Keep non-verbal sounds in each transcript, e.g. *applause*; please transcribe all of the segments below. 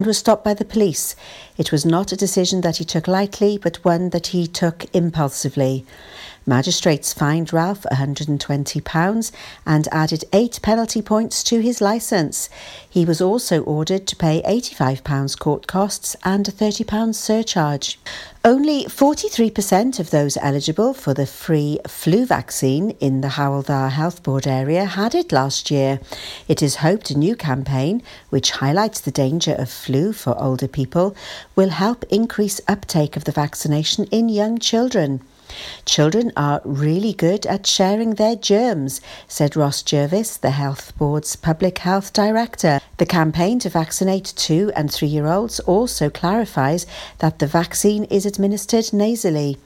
and was stopped by the police. It was not a decision that he took lightly, but one that he took impulsively. Magistrates fined Ralph £120 and added eight penalty points to his licence. He was also ordered to pay £85 court costs and a £30 surcharge. Only 43% of those eligible for the free flu vaccine in the Hywel Dda Health Board area had it last year. It is hoped a new campaign, which highlights the danger of flu for older people, will help increase uptake of the vaccination in young children. Children are really good at sharing their germs, said Ros Jervis, the Health Board's Public Health Director. The campaign to vaccinate two and three year olds also clarifies that the vaccine is administered nasally.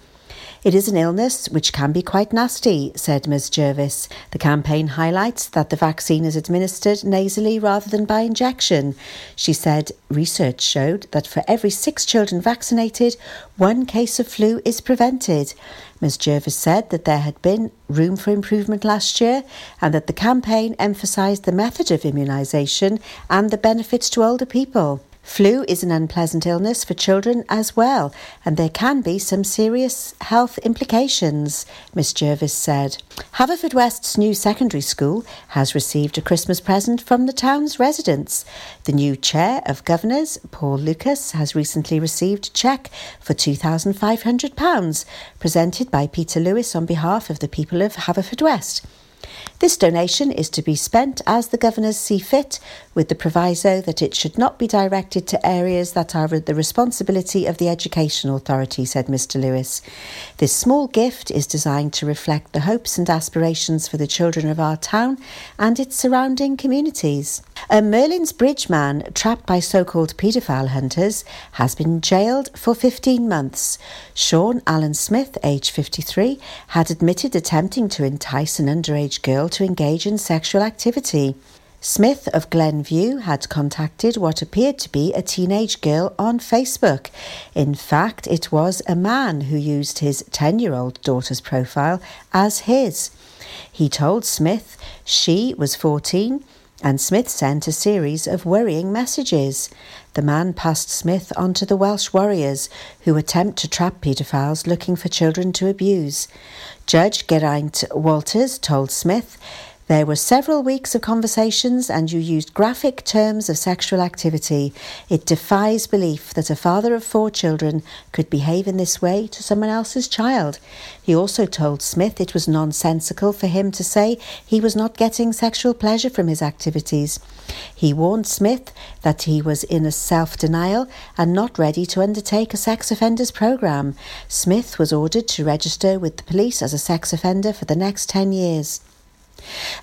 It is an illness which can be quite nasty, said Ms. Jervis. The campaign highlights that the vaccine is administered nasally rather than by injection. She said research showed that for every six children vaccinated, one case of flu is prevented. Ms. Jervis said that there had been room for improvement last year and that the campaign emphasised the method of immunisation and the benefits to older people. Flu is an unpleasant illness for children as well, and there can be some serious health implications, Miss Jervis said. Haverfordwest's new secondary school has received a Christmas present from the town's residents. The new chair of governors, Paul Lucas, has recently received a cheque for £2,500, presented by Peter Lewis on behalf of the people of Haverfordwest. This donation is to be spent as the governors see fit, with the proviso that it should not be directed to areas that are the responsibility of the Education Authority, said Mr. Lewis. This small gift is designed to reflect the hopes and aspirations for the children of our town and its surrounding communities. A Merlin's Bridge man trapped by so called paedophile hunters has been jailed for 15 months. Sean Allen Smith, aged 53, had admitted attempting to entice an underage girl to engage in sexual activity. Smith of Glenview had contacted what appeared to be a teenage girl on Facebook. In fact, it was a man who used his 10 year old daughter's profile as his. He told Smith she was 14 and Smith sent a series of worrying messages. The man passed Smith on to the Welsh Warriors, who attempt to trap paedophiles looking for children to abuse. Judge Geraint Walters told Smith there were several weeks of conversations, and you used graphic terms of sexual activity. It defies belief that a father of four children could behave in this way to someone else's child. He also told Smith it was nonsensical for him to say he was not getting sexual pleasure from his activities. He warned Smith that he was in a self denial and not ready to undertake a sex offenders program. Smith was ordered to register with the police as a sex offender for the next 10 years.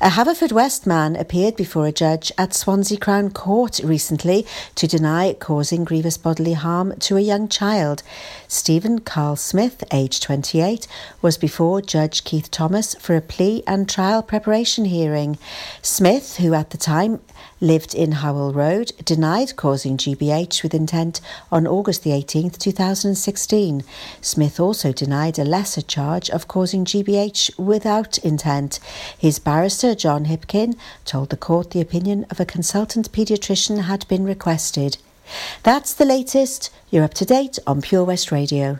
A Haverfordwest man appeared before a judge at Swansea Crown Court recently to deny causing grievous bodily harm to a young child. Stephen Carl Smith, aged 28, was before Judge Keith Thomas for a plea and trial preparation hearing. Smith, who at the time lived in Howell Road, denied causing GBH with intent on August the 18th, 2016. Smith also denied a lesser charge of causing GBH without intent. His barrister, John Hipkin, told the court the opinion of a consultant paediatrician had been requested. That's the latest. You're up to date on Pure West Radio.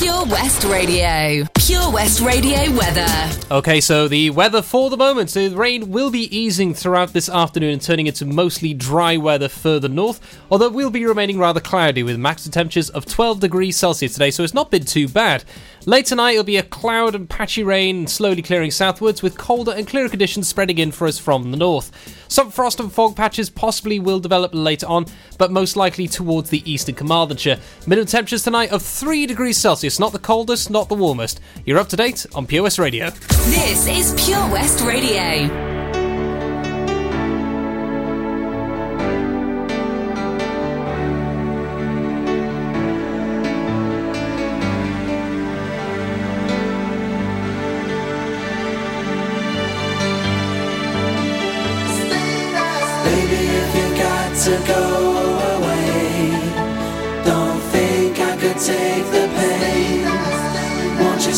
Pure West Radio. Pure West Radio weather. Okay, so the weather for the moment. So The rain will be easing throughout this afternoon and turning into mostly dry weather further north, although it will be remaining rather cloudy with max temperatures of 12 degrees Celsius today, so it's not been too bad. Late tonight, it'll be a cloud and patchy rain slowly clearing southwards, with colder and clearer conditions spreading in for us from the north. Some frost and fog patches possibly will develop later on, but most likely towards the eastern Carmarthenshire. Minimum temperatures tonight of 3 degrees Celsius, not the coldest, not the warmest. You're up to date on Pure West Radio. This is Pure West Radio.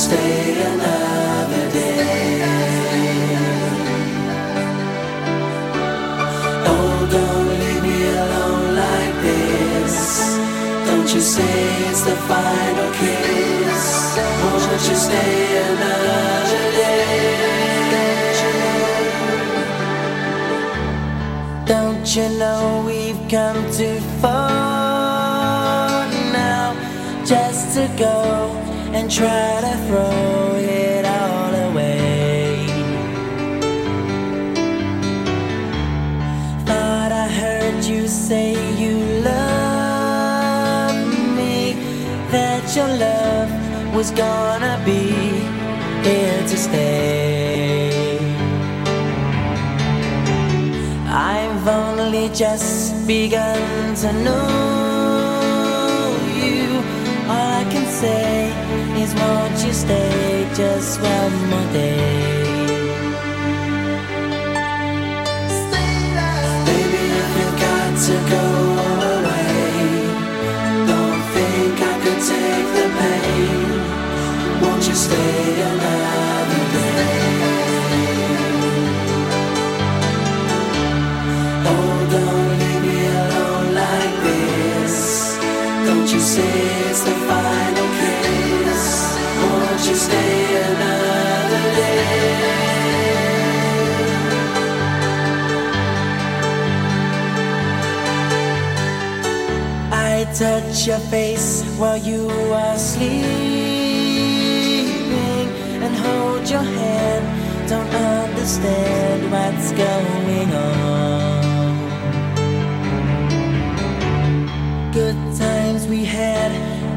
Stay another day? Oh, don't leave me alone like this. Don't you say it's the final kiss. Won't you stay another day? Don't you know we've come too far now just to go and try to throw it all away? Thought I heard you say you love me, that your love was gonna be here to stay. I've only just begun to know you. All I can say is, won't you stay just one more day? Baby, if you got to go away, don't think I could take the pain. Won't you stay another day? Oh, don't leave me alone like this. Don't you say touch your face while you are sleeping and hold your hand. Don't understand what's going on. Good times we had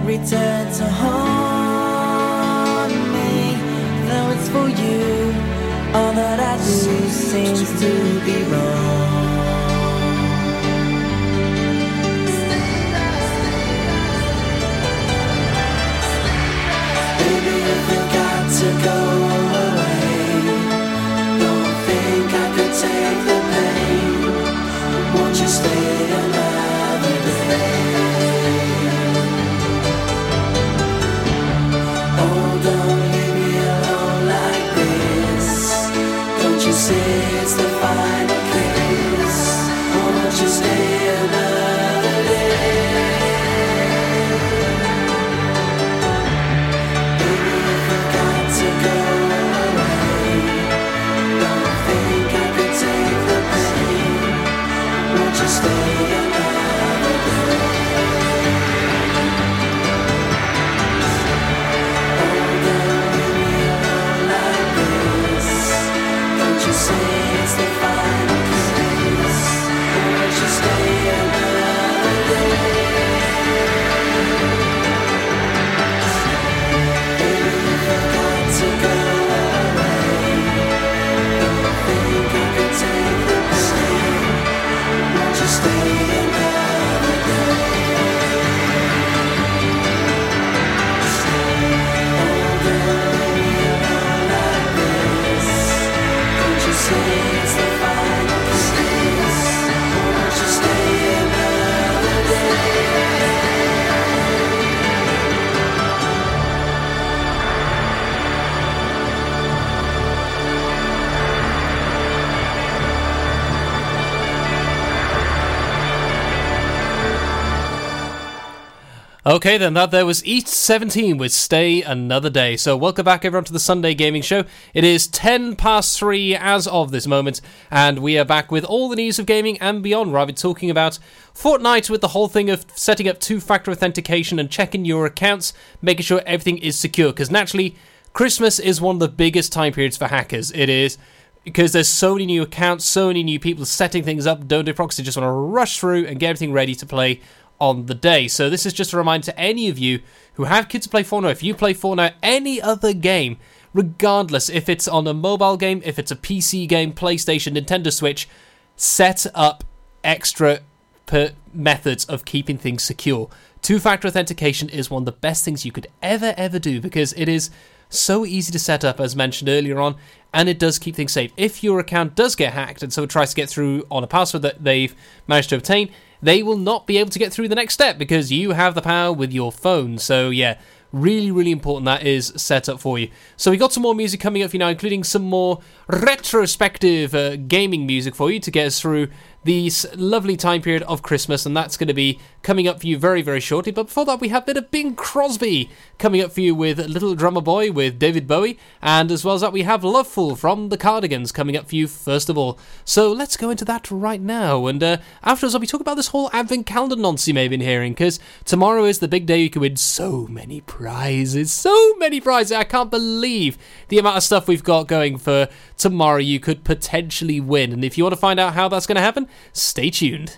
return to haunt me. Though it's for you, all that I do seems to be wrong. Stay another Okay, then that there was East 17 with Stay Another Day. So, welcome back everyone to the Sunday Gaming Show. It is 10 past 3 as of this moment, and we are back with all the news of gaming and beyond. We're talking about Fortnite with the whole thing of setting up two factor authentication and checking your accounts, making sure everything is secure. Because naturally, Christmas is one of the biggest time periods for hackers. It is because there's so many new accounts, so many new people setting things up. Don't do proxy, just want to rush through and get everything ready to play on the day. So this is just a reminder to any of you who have kids to play Fortnite. If you play Fortnite, any other game, regardless if it's on a mobile game, if it's a PC game, PlayStation, Nintendo Switch, set up extra per methods of keeping things secure. Two-factor authentication is one of the best things you could ever ever do because it is so easy to set up as mentioned earlier on and it does keep things safe. If your account does get hacked and someone tries to get through on a password that they've managed to obtain, they will not be able to get through the next step because you have the power with your phone. So yeah, really, really important that is set up for you. So we got some more music coming up for you now, including some more retrospective uh, gaming music for you to get us through this lovely time period of Christmas, and that's going to be coming up for you very, very shortly. But before that, we have a bit of Bing Crosby coming up for you with Little Drummer Boy with David Bowie, and as well as that, we have Lovefool from the Cardigans coming up for you first of all. So let's go into that right now. And uh, afterwards, I'll be talking about this whole Advent calendar nonsense you may have been hearing, because tomorrow is the big day you can win so many prizes, so many prizes. I can't believe the amount of stuff we've got going for tomorrow you could potentially win. And if you want to find out how that's going to happen, stay tuned.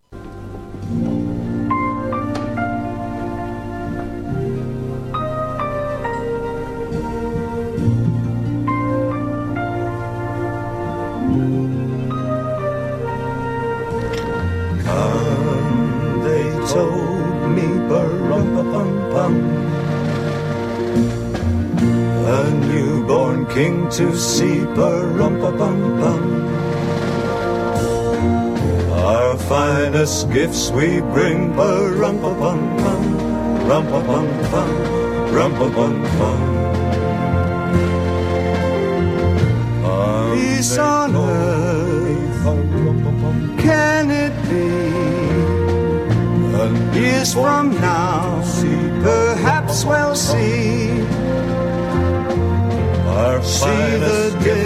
Finest gifts we bring bum rum-pa-pum-pum Peace on earth, can it be? Years from now, perhaps we'll see. Our see the day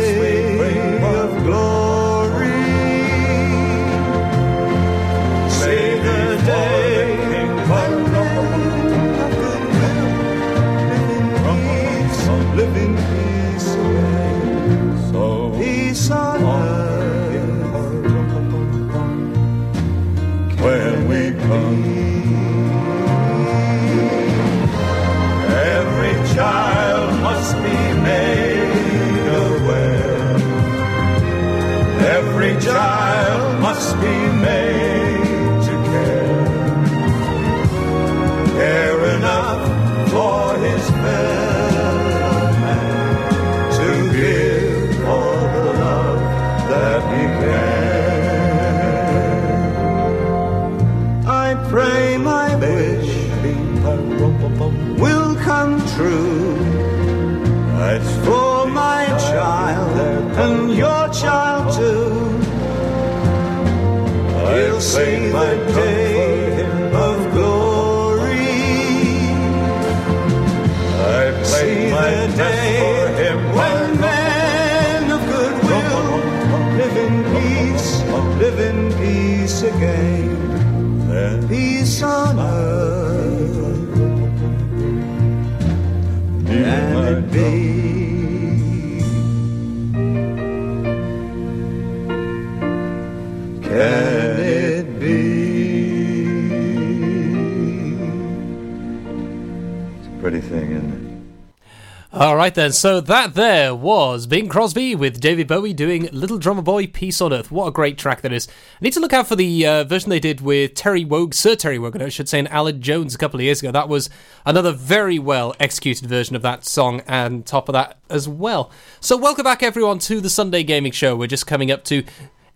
then, so that there was Bing Crosby with David Bowie doing Little Drummer Boy Peace on Earth. What a great track that is. I need to look out for the uh, version they did with Terry Wogan, Sir Terry Wogan, I should say, and Aled Jones a couple of years ago. That was another very well executed version of that song, and top of that as well. So, welcome back everyone to the Sunday Gaming Show. We're just coming up to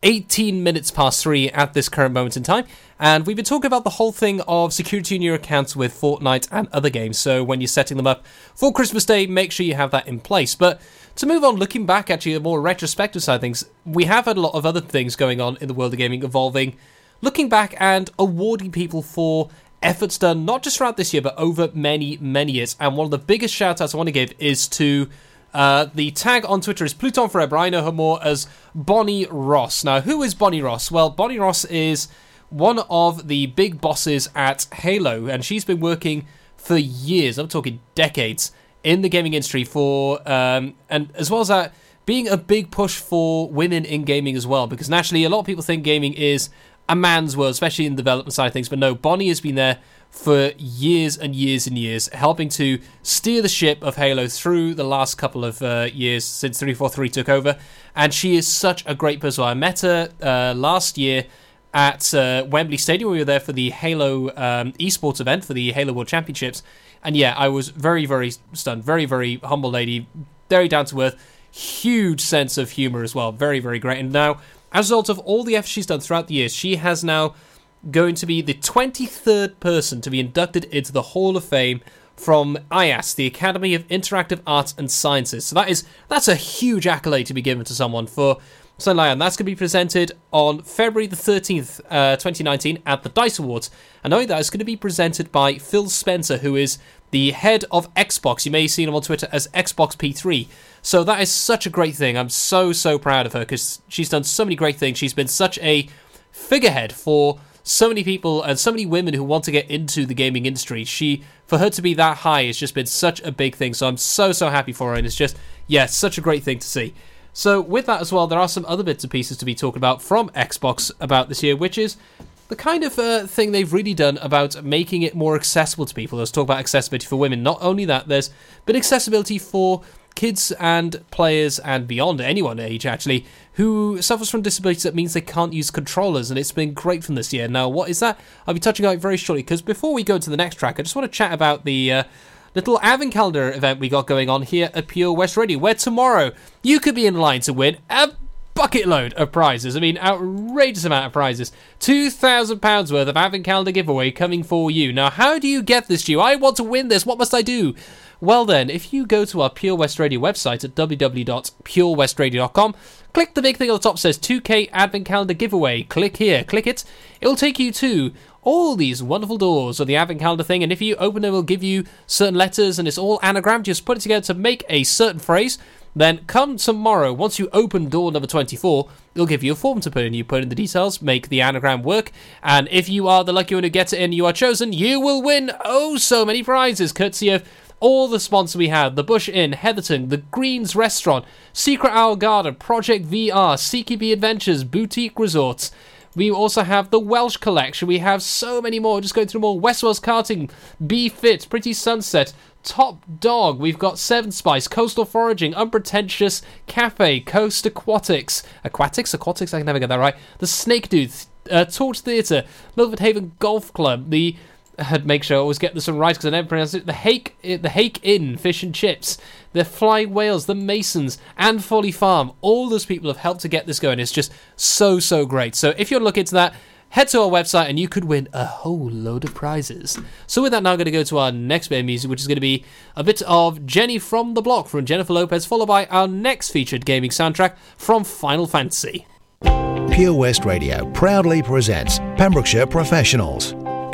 18 minutes past three at this current moment in time. And we've been talking about the whole thing of security in your accounts with Fortnite and other games. So when you're setting them up for Christmas Day, make sure you have that in place. But to move on, looking back, actually, a more retrospective side things, we have had a lot of other things going on in the world of gaming involving looking back and awarding people for efforts done not just throughout this year, but over many, many years. And one of the biggest shout outs I want to give is to uh, the tag on Twitter is Pluto Forever. I know her more as Bonnie Ross. Now, who is Bonnie Ross? Well, Bonnie Ross is one of the big bosses at Halo, and she's been working for years. I'm talking decades in the gaming industry for, um, and as well as that, being a big push for women in gaming as well. Because naturally, a lot of people think gaming is a man's world, especially in the development side of things. But no, Bonnie has been there for years and years and years, helping to steer the ship of Halo through the last couple of uh, years since 343 took over. And she is such a great person. I met her uh, last year at uh, Wembley Stadium. We were there for the Halo um, esports event for the Halo World Championships. And yeah, I was very, very stunned. Very, very humble lady, very down to earth, huge sense of humor as well. Very, very great. And now, as a result of all the efforts she's done throughout the years, she has now going to be the 23rd person to be inducted into the Hall of Fame from AIAS, the Academy of Interactive Arts and Sciences. So that is that's a huge accolade to be given to someone for that. And that's going to be presented on February the 13th, uh, 2019 at the DICE Awards. And knowing that, it's going to be presented by Phil Spencer, who is the head of Xbox. You may have seen him on Twitter as Xbox P3. So that is such a great thing. I'm so, so proud of her because she's done so many great things. She's been such a figurehead for so many people and so many women who want to get into the gaming industry. She, for her to be that high, has just been such a big thing. So I'm so, so happy for her. And it's just, yeah, such a great thing to see. So with that as well, there are some other bits and pieces to be talked about from Xbox about this year, which is the kind of uh, thing they've really done about making it more accessible to people. Let's talk about accessibility for women. Not only that, there's been accessibility for kids and players and beyond anyone age actually who suffers from disabilities that means they can't use controllers and it's been great from this year now what is that i'll be touching on it very shortly because before we go to the next track i just want to chat about the uh, little advent calendar event we got going on here at pure west radio where tomorrow you could be in line to win a bucket load of prizes. I mean, outrageous amount of prizes. £2,000 worth of Advent Calendar giveaway coming for you. Now, how do you get this, Stu? I want to win this. What must I do? Well, then, if you go to our Pure West Radio website at www.purewestradio.com, click the big thing on the top that says 2K Advent Calendar Giveaway. Click here, click it. It'll take you to all these wonderful doors of the Advent Calendar thing, and if you open them, it'll give you certain letters, and it's all anagrammed. Just put it together to make a certain phrase. Then come tomorrow, once you open door number 24, it'll give you a form to put in. You put in the details, make the anagram work, and if you are the lucky one who gets it in, you are chosen, you will win oh so many prizes, courtesy of all the sponsors we have the Bush Inn, Heatherton, the Greens Restaurant, Secret Owl Garden, Project VR, CKB Adventures, Boutique Resorts. We also have the Welsh Collection. We have so many more. Just going through more. Westwell's Karting, Be Fit, Pretty Sunset, Top Dog, we've got Seven Spice, Coastal Foraging, Unpretentious, Cafe, Coast Aquatics, Aquatics, Aquatics, I can never get that right. The Snake Dude, uh, Torch Theatre, Milford Haven Golf Club, the I'd make sure I always get this one right because I never pronounce it. The Hake, eh, the Hake Inn Fish and Chips, the Flying Whales, the Masons, and Folly Farm. All those people have helped to get this going. It's just so so great. So if you're looking to that, head to our website and you could win a whole load of prizes. So with that, now I'm going to go to our next bit of music, which is going to be a bit of Jenny from the Block from Jennifer Lopez, followed by our next featured gaming soundtrack from Final Fantasy. Pure West Radio proudly presents Pembrokeshire Professionals.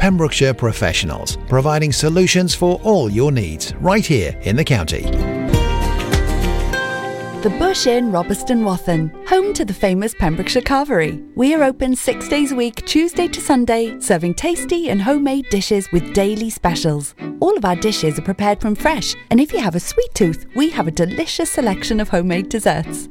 Pembrokeshire Professionals, providing solutions for all your needs right here in the county. The Bush Inn, Robertson Wathen, home to the famous Pembrokeshire Carvery. We are open six days a week, Tuesday to Sunday, serving tasty and homemade dishes with daily specials. All of our dishes are prepared from fresh, and if you have a sweet tooth, we have a delicious selection of homemade desserts.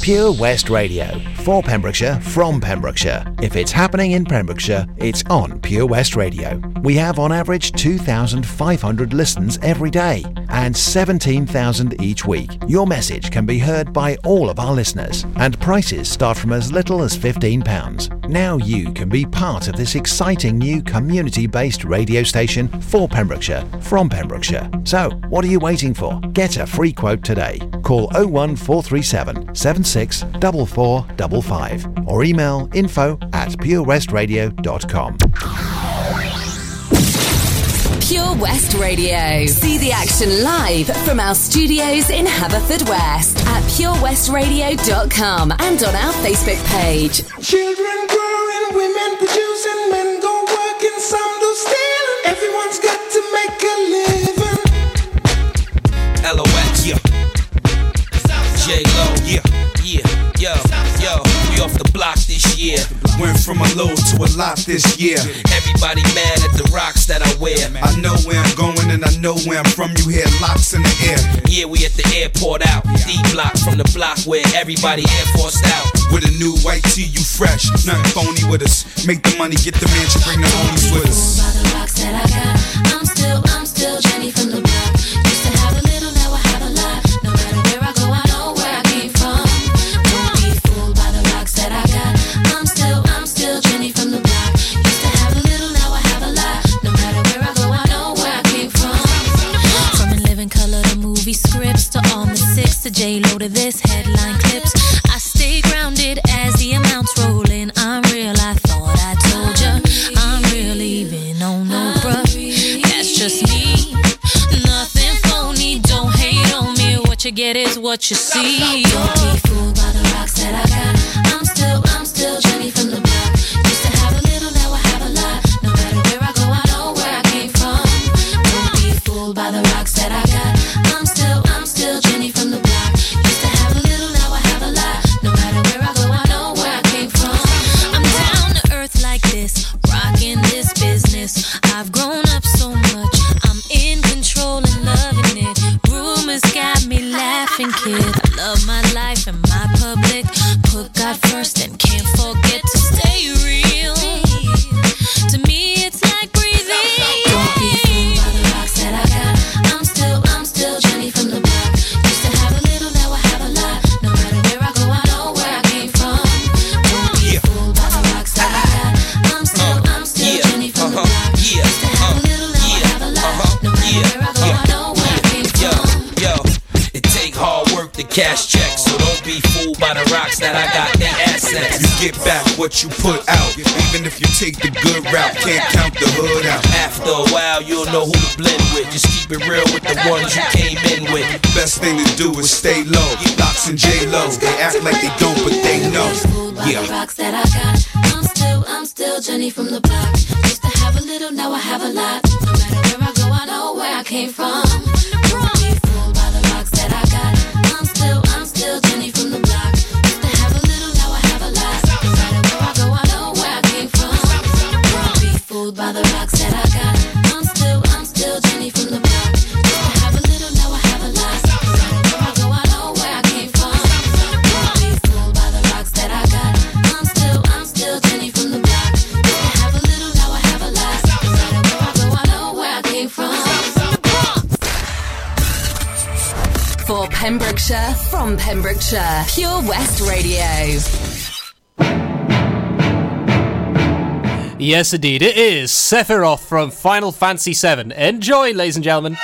Pure West Radio for Pembrokeshire from Pembrokeshire. If it's happening in Pembrokeshire, it's on Pure West Radio. We have on average 2,500 listens every day and 17,000 each week. Your message can be heard by all of our listeners and prices start from as little as £15. Now you can be part of this exciting new community-based radio station for Pembrokeshire from Pembrokeshire. So, what are you waiting for? Get a free quote today. Call 01437 76 4455 or email info at purewestradio.com. Pure West Radio. See the action live from our studios in Haverfordwest at purewestradio.com and on our Facebook page. Children growing, women producing, men go working, some do stealing. Everyone's got to make a living. LOX, yeah. J Lo, yeah, yeah, yo, yo. Off the block this year. Went from a low to a lot this year. Everybody mad at the rocks that I wear. I know where I'm going and I know where I'm from. You hear LOX in the air. Yeah, we at the airport out. D block from the block where everybody air forced out. With a new white tee, you fresh. Nothing phony with us. Make the money, get the mansion, bring the homies with us. I'm still, I'm still Jenny from the block. Used to have a to J Lo to this headline clips. I stay grounded as the amounts roll in. I'm real. I thought I told ya. I'm real, even on no bruh. That's just me. Nothing phony. Don't hate on me. What you get is what you see. Don't be fooled by the rocks that I got. What you put out, even if you take the good route. Can't count the hood out. After a while, you'll know who to blend with. Just keep it real with the ones you came in with. Best thing to do is stay low. LOX and J Lo, they act like they don't, but they know. Yeah. Yeah. rocks that I got. I'm still, I'm still Jenny from the block. Pembrokeshire, from Pembrokeshire, Pure West Radio. Yes, indeed, it is Sephiroth from Final Fantasy VII. Enjoy, ladies and gentlemen.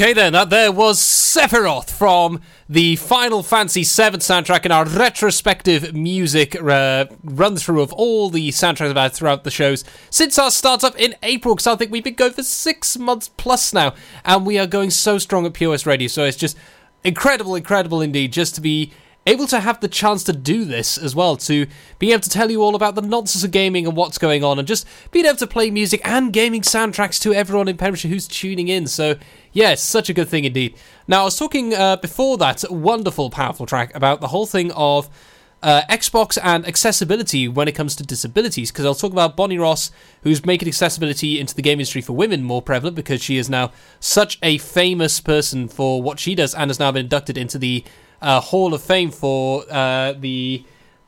Okay, then, that there was Sephiroth from the Final Fantasy VII soundtrack in our retrospective music uh, run through of all the soundtracks about throughout the shows since our start up in April. Because I think we've been going for six months plus now, and we are going so strong at POS Radio. So it's just incredible, incredible indeed, just to be able to have the chance to do this as well, to be able to tell you all about the nonsense of gaming and what's going on, and just being able to play music and gaming soundtracks to everyone in Pembrokeshire who's tuning in. So, yeah, such a good thing indeed. Now, I was talking uh, before that wonderful, powerful track about the whole thing of uh, Xbox and accessibility when it comes to disabilities, because I'll talk about Bonnie Ross, who's making accessibility into the game industry for women more prevalent because she is now such a famous person for what she does and has now been inducted into the uh, Hall of Fame for uh, the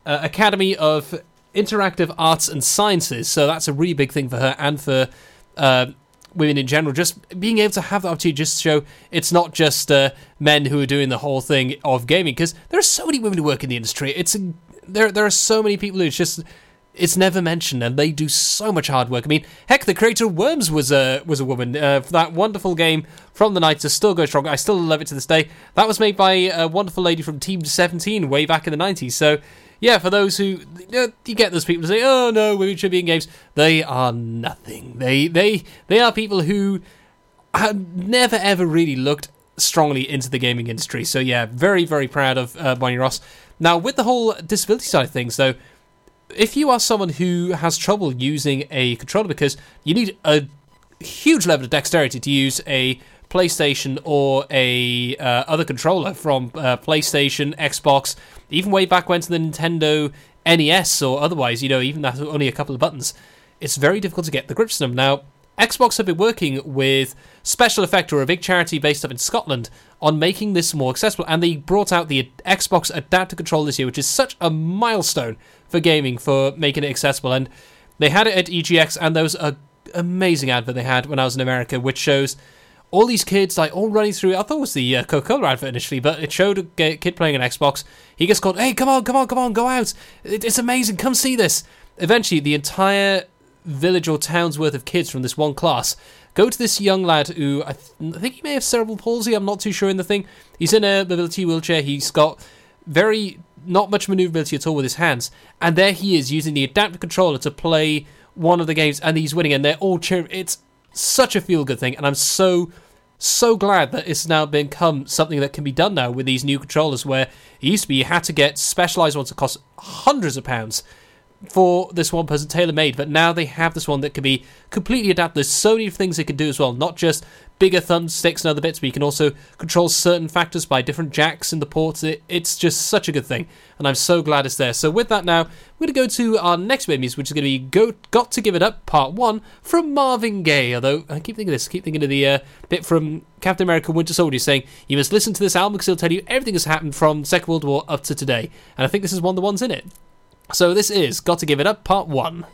uh, Academy of Interactive Arts and Sciences. So that's a really big thing for her and for uh, women in general. Just being able to have the opportunity just to show it's not just uh, men who are doing the whole thing of gaming, because there are so many women who work in the industry. It's a, there there are so many people who just it's never mentioned, and they do so much hard work. I mean, heck, the creator of Worms was a was a woman. Uh, for that wonderful game from the Knights is still going strong. I still love it to this day. That was made by a wonderful lady from Team Seventeen way back in the nineties. So. Yeah, for those who you, know, you get those people who say, "Oh no, women should be in games," they are nothing. They they they are people who have never ever really looked strongly into the gaming industry. So yeah, very very proud of uh, Bonnie Ross. Now with the whole disability side of things, though, if you are someone who has trouble using a controller because you need a huge level of dexterity to use a PlayStation or a uh, other controller from uh, PlayStation, Xbox, even way back when to the Nintendo NES or otherwise, you know, even that's only a couple of buttons. It's very difficult to get the grips on them. Now, Xbox have been working with Special Effect, or a big charity based up in Scotland, on making this more accessible, and they brought out the Xbox Adaptive Controller this year, which is such a milestone for gaming for making it accessible. And they had it at EGX, and there was an amazing advert they had when I was in America, which shows all these kids like all running through. I thought it was the uh, Coca Cola advert initially, but it showed a kid playing an Xbox. He gets called, "Hey, come on, come on, come on, go out! It, it's amazing. Come see this." Eventually, the entire village or town's worth of kids from this one class go to this young lad who I, th- I think he may have cerebral palsy. I'm not too sure in the thing. He's in a mobility wheelchair. He's got very not much maneuverability at all with his hands, and there he is using the adaptive controller to play one of the games, and he's winning, and they're all cheering. It's such a feel good thing, and I'm so so glad that it's now become something that can be done now with these new controllers. Where it used to be you had to get specialized ones that cost hundreds of pounds for this one person tailor made, but now they have this one that can be completely adapted. There's so many things it can do as well, not just bigger thumbsticks and other bits, but you can also control certain factors by different jacks in the ports. It, it's just such a good thing, and I'm so glad it's there. So with that now, we're going to go to our next music, which is going to be Go, Got to Give It Up Part 1 from Marvin Gaye. Although, I keep thinking of this, keep thinking of the uh, bit from Captain America Winter Soldier saying, you must listen to this album because it'll tell you everything that's happened from Second World War up to today. And I think this is one of the ones in it. So this is Got to Give It Up Part 1.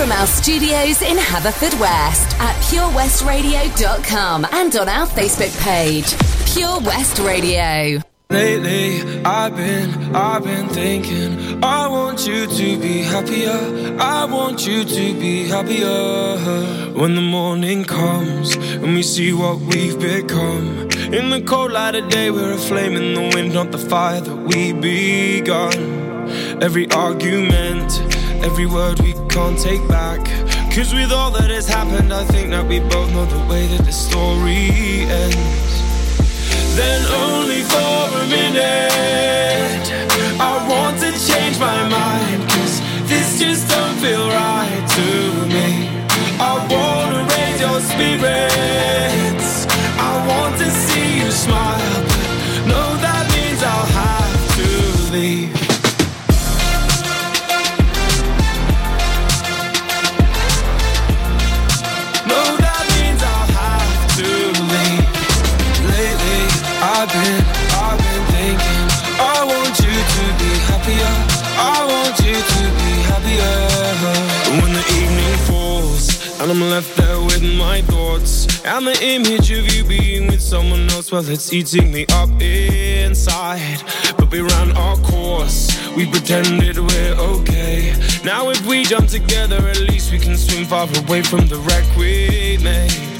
From our studios in Haverfordwest at purewestradio.com and on our Facebook page, Pure West Radio. Lately, I've been, I've been thinking. I want you to be happier. I want you to be happier. When the morning comes and we see what we've become. In the cold light of day, we're a flame in the wind, not the fire that we begun. Every argument, every word we can't take back. Cause with all that has happened, I think that we both know the way that the story ends then only for a minute. I want to change my mind, cause this just don't feel right to and I'm left there with my thoughts and the image of you being with someone else, well, it's eating me up inside. But we ran our course. We pretended we're okay. Now if we jump together, at least we can swim far away from the wreck we made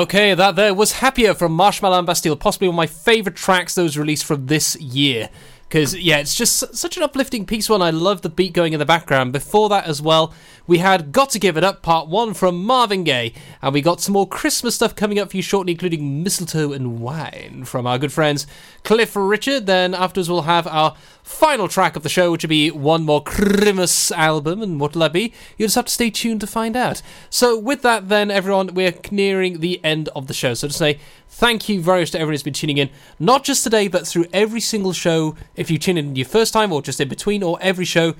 Okay, that there was Happier from Marshmello and Bastille, possibly one of my favourite tracks that was released from this year. Because, yeah, it's just such an uplifting piece. One, I love the beat going in the background. Before that, as well, we had Got to Give It Up Part 1 from Marvin Gaye, and we got some more Christmas stuff coming up for you shortly, including Mistletoe and Wine from our good friends Cliff Richard. Then, afterwards, we'll have our final track of the show, which will be one more Christmas album, and what will that be? You'll just have to stay tuned to find out. So, with that, then, everyone, we're nearing the end of the show. So, to say thank you very much to everyone who's been tuning in, not just today, but through every single show. If you tune in your first time, or just in between, or every show,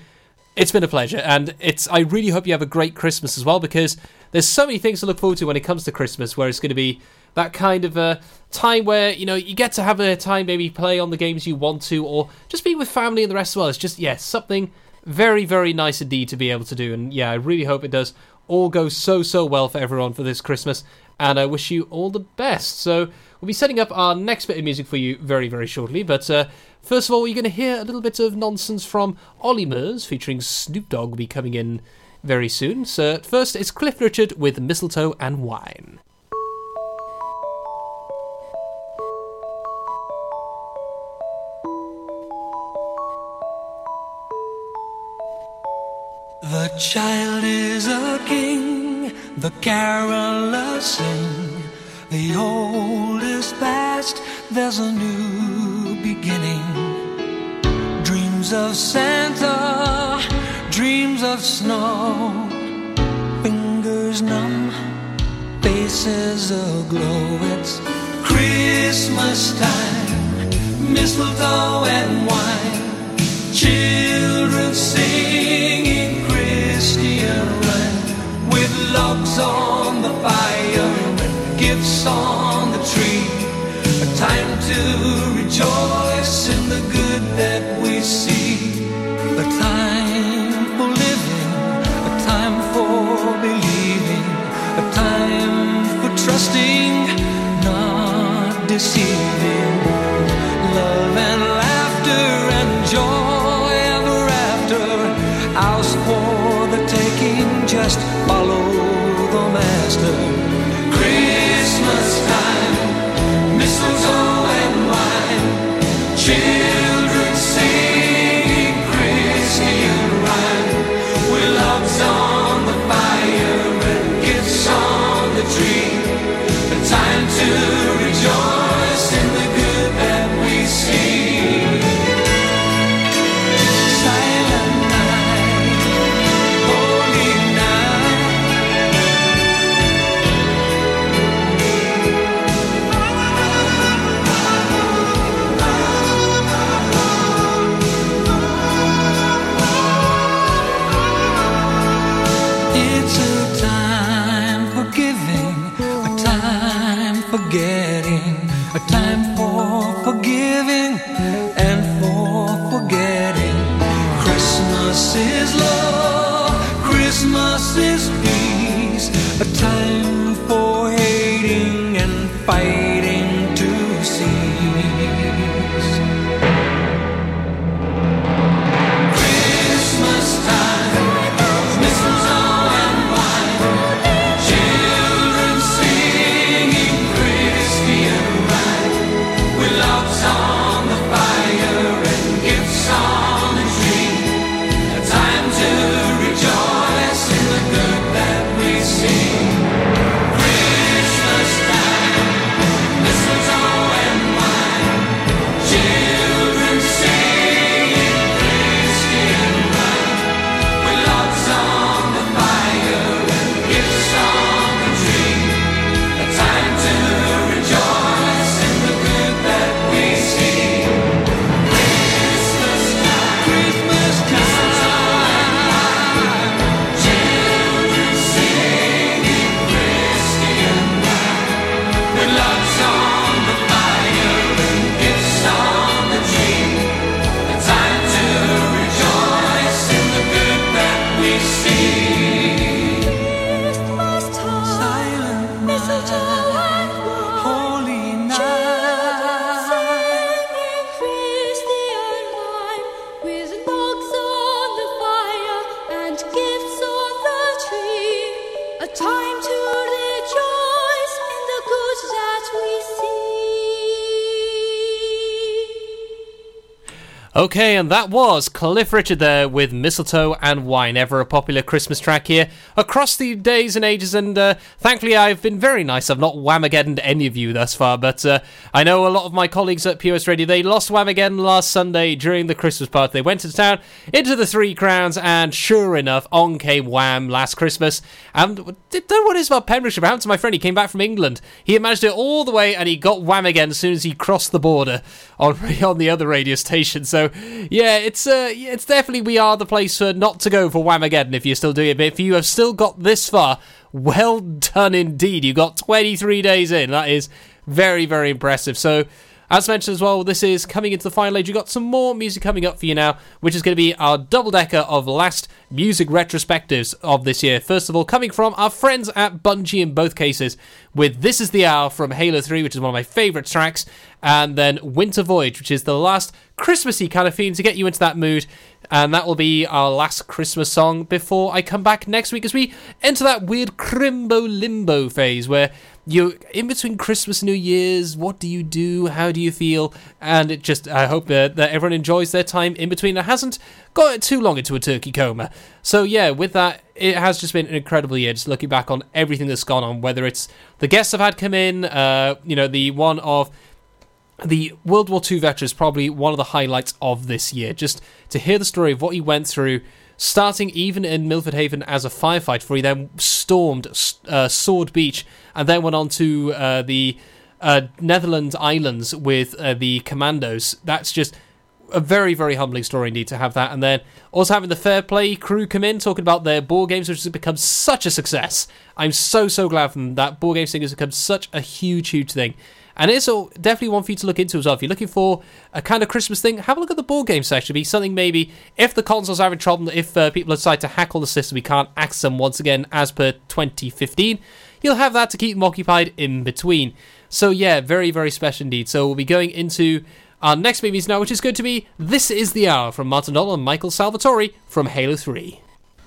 it's been a pleasure, and it's. I really hope you have a great Christmas as well, because there's so many things to look forward to when it comes to Christmas, where it's going to be that kind of a time where you know you get to have a time maybe play on the games you want to, or just be with family and the rest as well. It's just yeah, something very very nice indeed to be able to do, and yeah, I really hope it does all go so so well for everyone for this Christmas, and I wish you all the best. So we'll be setting up our next bit of music for you very, very shortly. But uh, first of all, you're going to hear a little bit of nonsense from Ollie Murs featuring Snoop Dogg will be coming in very soon. So first, it's Cliff Richard with Mistletoe and Wine. The child is a king the carolers sing. The old is past, there's a new beginning. Dreams of Santa, dreams of snow. Fingers numb, faces aglow. It's Christmas time, mistletoe and wine. Children singing logs on the fire gifts on the tree. A time to rejoice in the good that we see. A time for living, a time for believing, a time for trusting, not deceiving. Okay, and that was Cliff Richard there with Mistletoe and Wine, ever a popular Christmas track here across the days and ages. And uh, thankfully, I've been very nice. I've not whamageddoned any of you thus far, but uh, I know a lot of my colleagues at POS Radio, they lost Whamageddon last Sunday during the Christmas party. They went to town into the Three Crowns, and sure enough, on came Wham last Christmas. And don't know what it is about Pembrokeshire. But to my friend, he came back from England. He managed it all the way, and he got Wham again as soon as he crossed the border on *laughs* on the other radio station. So yeah, it's uh, it's definitely we are the place uh, not to go for Whamageddon if you're still doing it. But if you have still got this far, well done indeed. You got 23 days in. That is very very impressive. So. As mentioned as well, this is coming into the final age. You've got some more music coming up for you now, which is going to be our double decker of last music retrospectives of this year. First of all, coming from our friends at Bungie in both cases, with This Is the Hour from Halo 3, which is one of my favourite tracks, and then Winter Voyage, which is the last Christmassy kind of theme to get you into that mood. And that will be our last Christmas song before I come back next week as we enter that weird crimbo limbo phase where you're in between Christmas, and New Year's. What do you do? How do you feel? And it just, I hope that, that everyone enjoys their time in between and hasn't got it too long into a turkey coma. So, yeah, with that, it has just been an incredible year. Just looking back on everything that's gone on, whether it's the guests I've had come in, uh, you know, the one of the World War II veteran is probably one of the highlights of this year. Just to hear the story of what he went through, starting even in Milford Haven as a firefighter, where he then stormed uh, Sword Beach and then went on to uh, the uh, Netherlands Islands with uh, the commandos. That's just a very, very humbling story indeed to have that. And then also having the Fair Play crew come in, talking about their board games, which has become such a success. I'm so, so glad from that. Board game thing has become such a huge, huge thing. And it's definitely one for you to look into as well. If you're looking for a kind of Christmas thing, have a look at the board game section. Be something maybe if the consoles are having trouble, if uh, people decide to hack all the system, we can't access them once again as per 2015. You'll have that to keep them occupied in between. So yeah, very very special indeed. So we'll be going into our next movies now, which is going to be This Is the Hour from Martin O'Donnell and Michael Salvatori from Halo 3.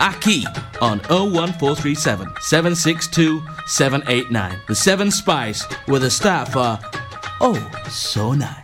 Aki on 01437 762 789. The Seven Spice, with a staff are oh so nice.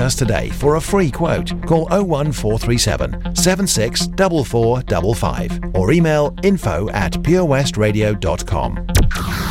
us today for a free quote. Call 01437 764455 or email info at purewestradio.com.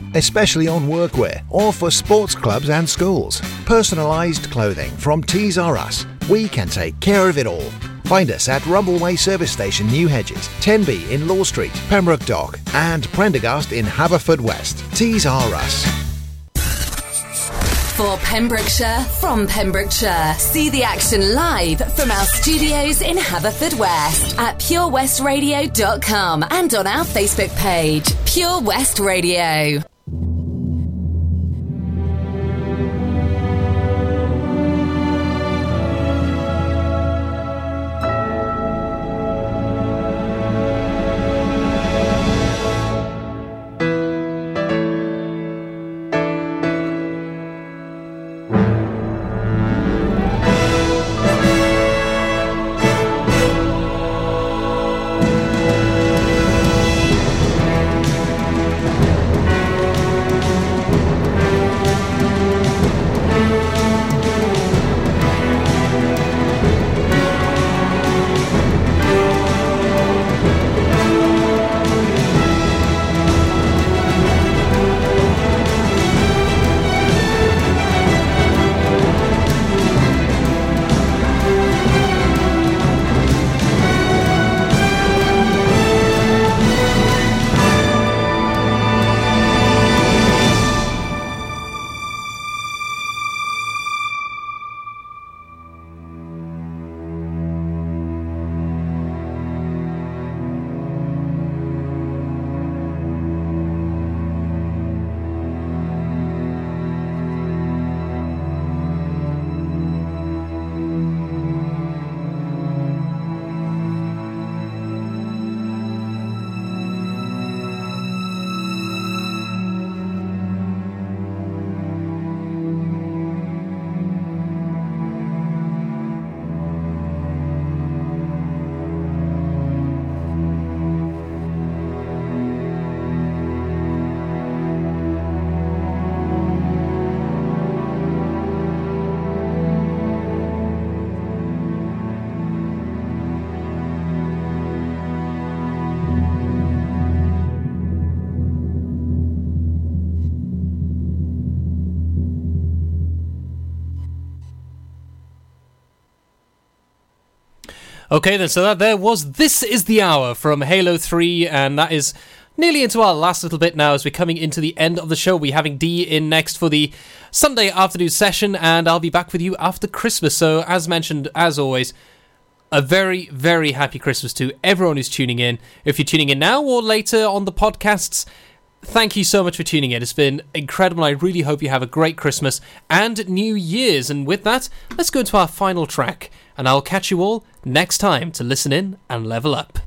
especially on workwear or for sports clubs and schools. Personalised clothing from Tees R Us. We can take care of it all. Find us at Rumbleway Service Station, New Hedges, 10B in Law Street, Pembroke Dock, and Prendergast in Haverfordwest. Tees R Us. For Pembrokeshire, from Pembrokeshire. See the action live from our studios in Haverfordwest at purewestradio.com and on our Facebook page, Pure West Radio. Okay, then, so that there was This is the Hour from Halo 3, and that is nearly into our last little bit now as we're coming into the end of the show. We're having D in next for the Sunday afternoon session, and I'll be back with you after Christmas. So, as mentioned, as always, a very, very happy Christmas to everyone who's tuning in. If you're tuning in now or later on the podcasts, thank you so much for tuning in. It's been incredible. I really hope you have a great Christmas and New Year's. And with that, let's go to our final track, and I'll catch you all next time to listen in and level up.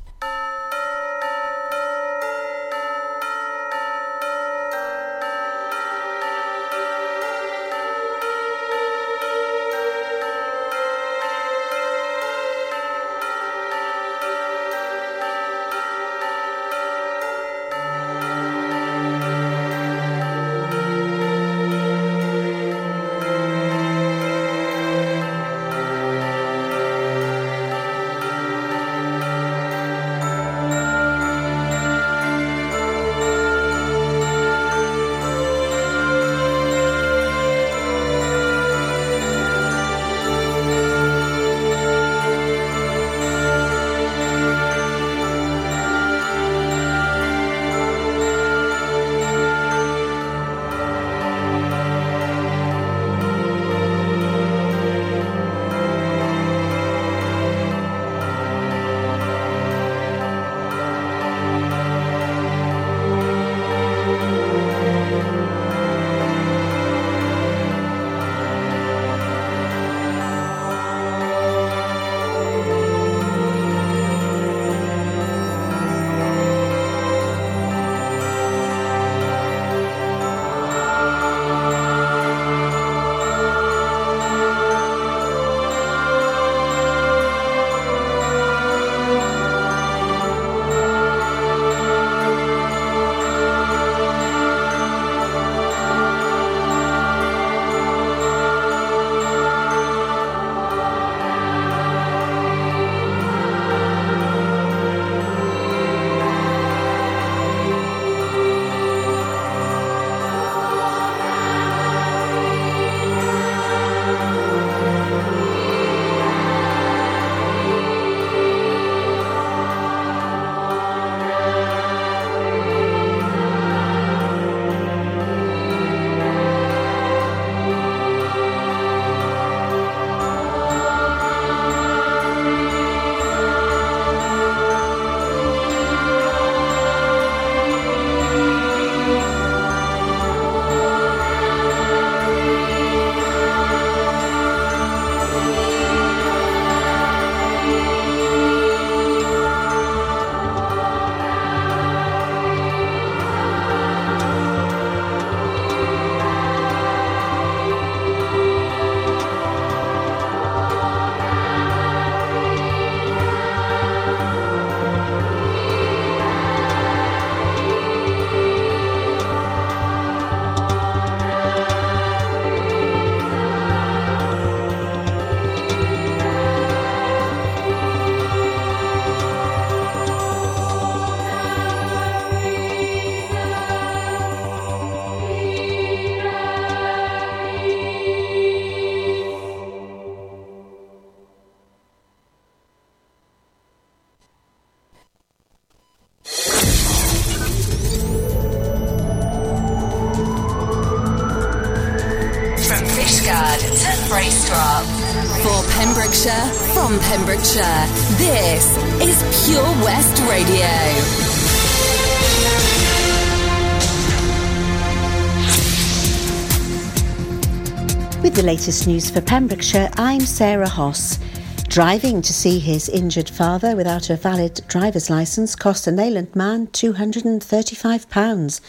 Latest news for Pembrokeshire, I'm Sarah Hoss. Driving to see his injured father without a valid driver's licence cost a Neyland man £235.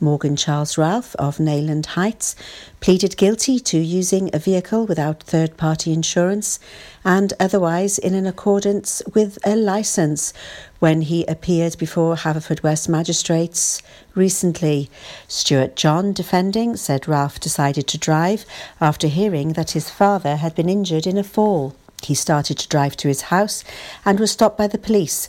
Morgan Charles Ralph of Neyland Heights pleaded guilty to using a vehicle without third party insurance and otherwise in an accordance with a licence when he appeared before Haverfordwest magistrates recently. Stuart John, defending, said Ralph decided to drive after hearing that his father had been injured in a fall. He started to drive to his house and was stopped by the police.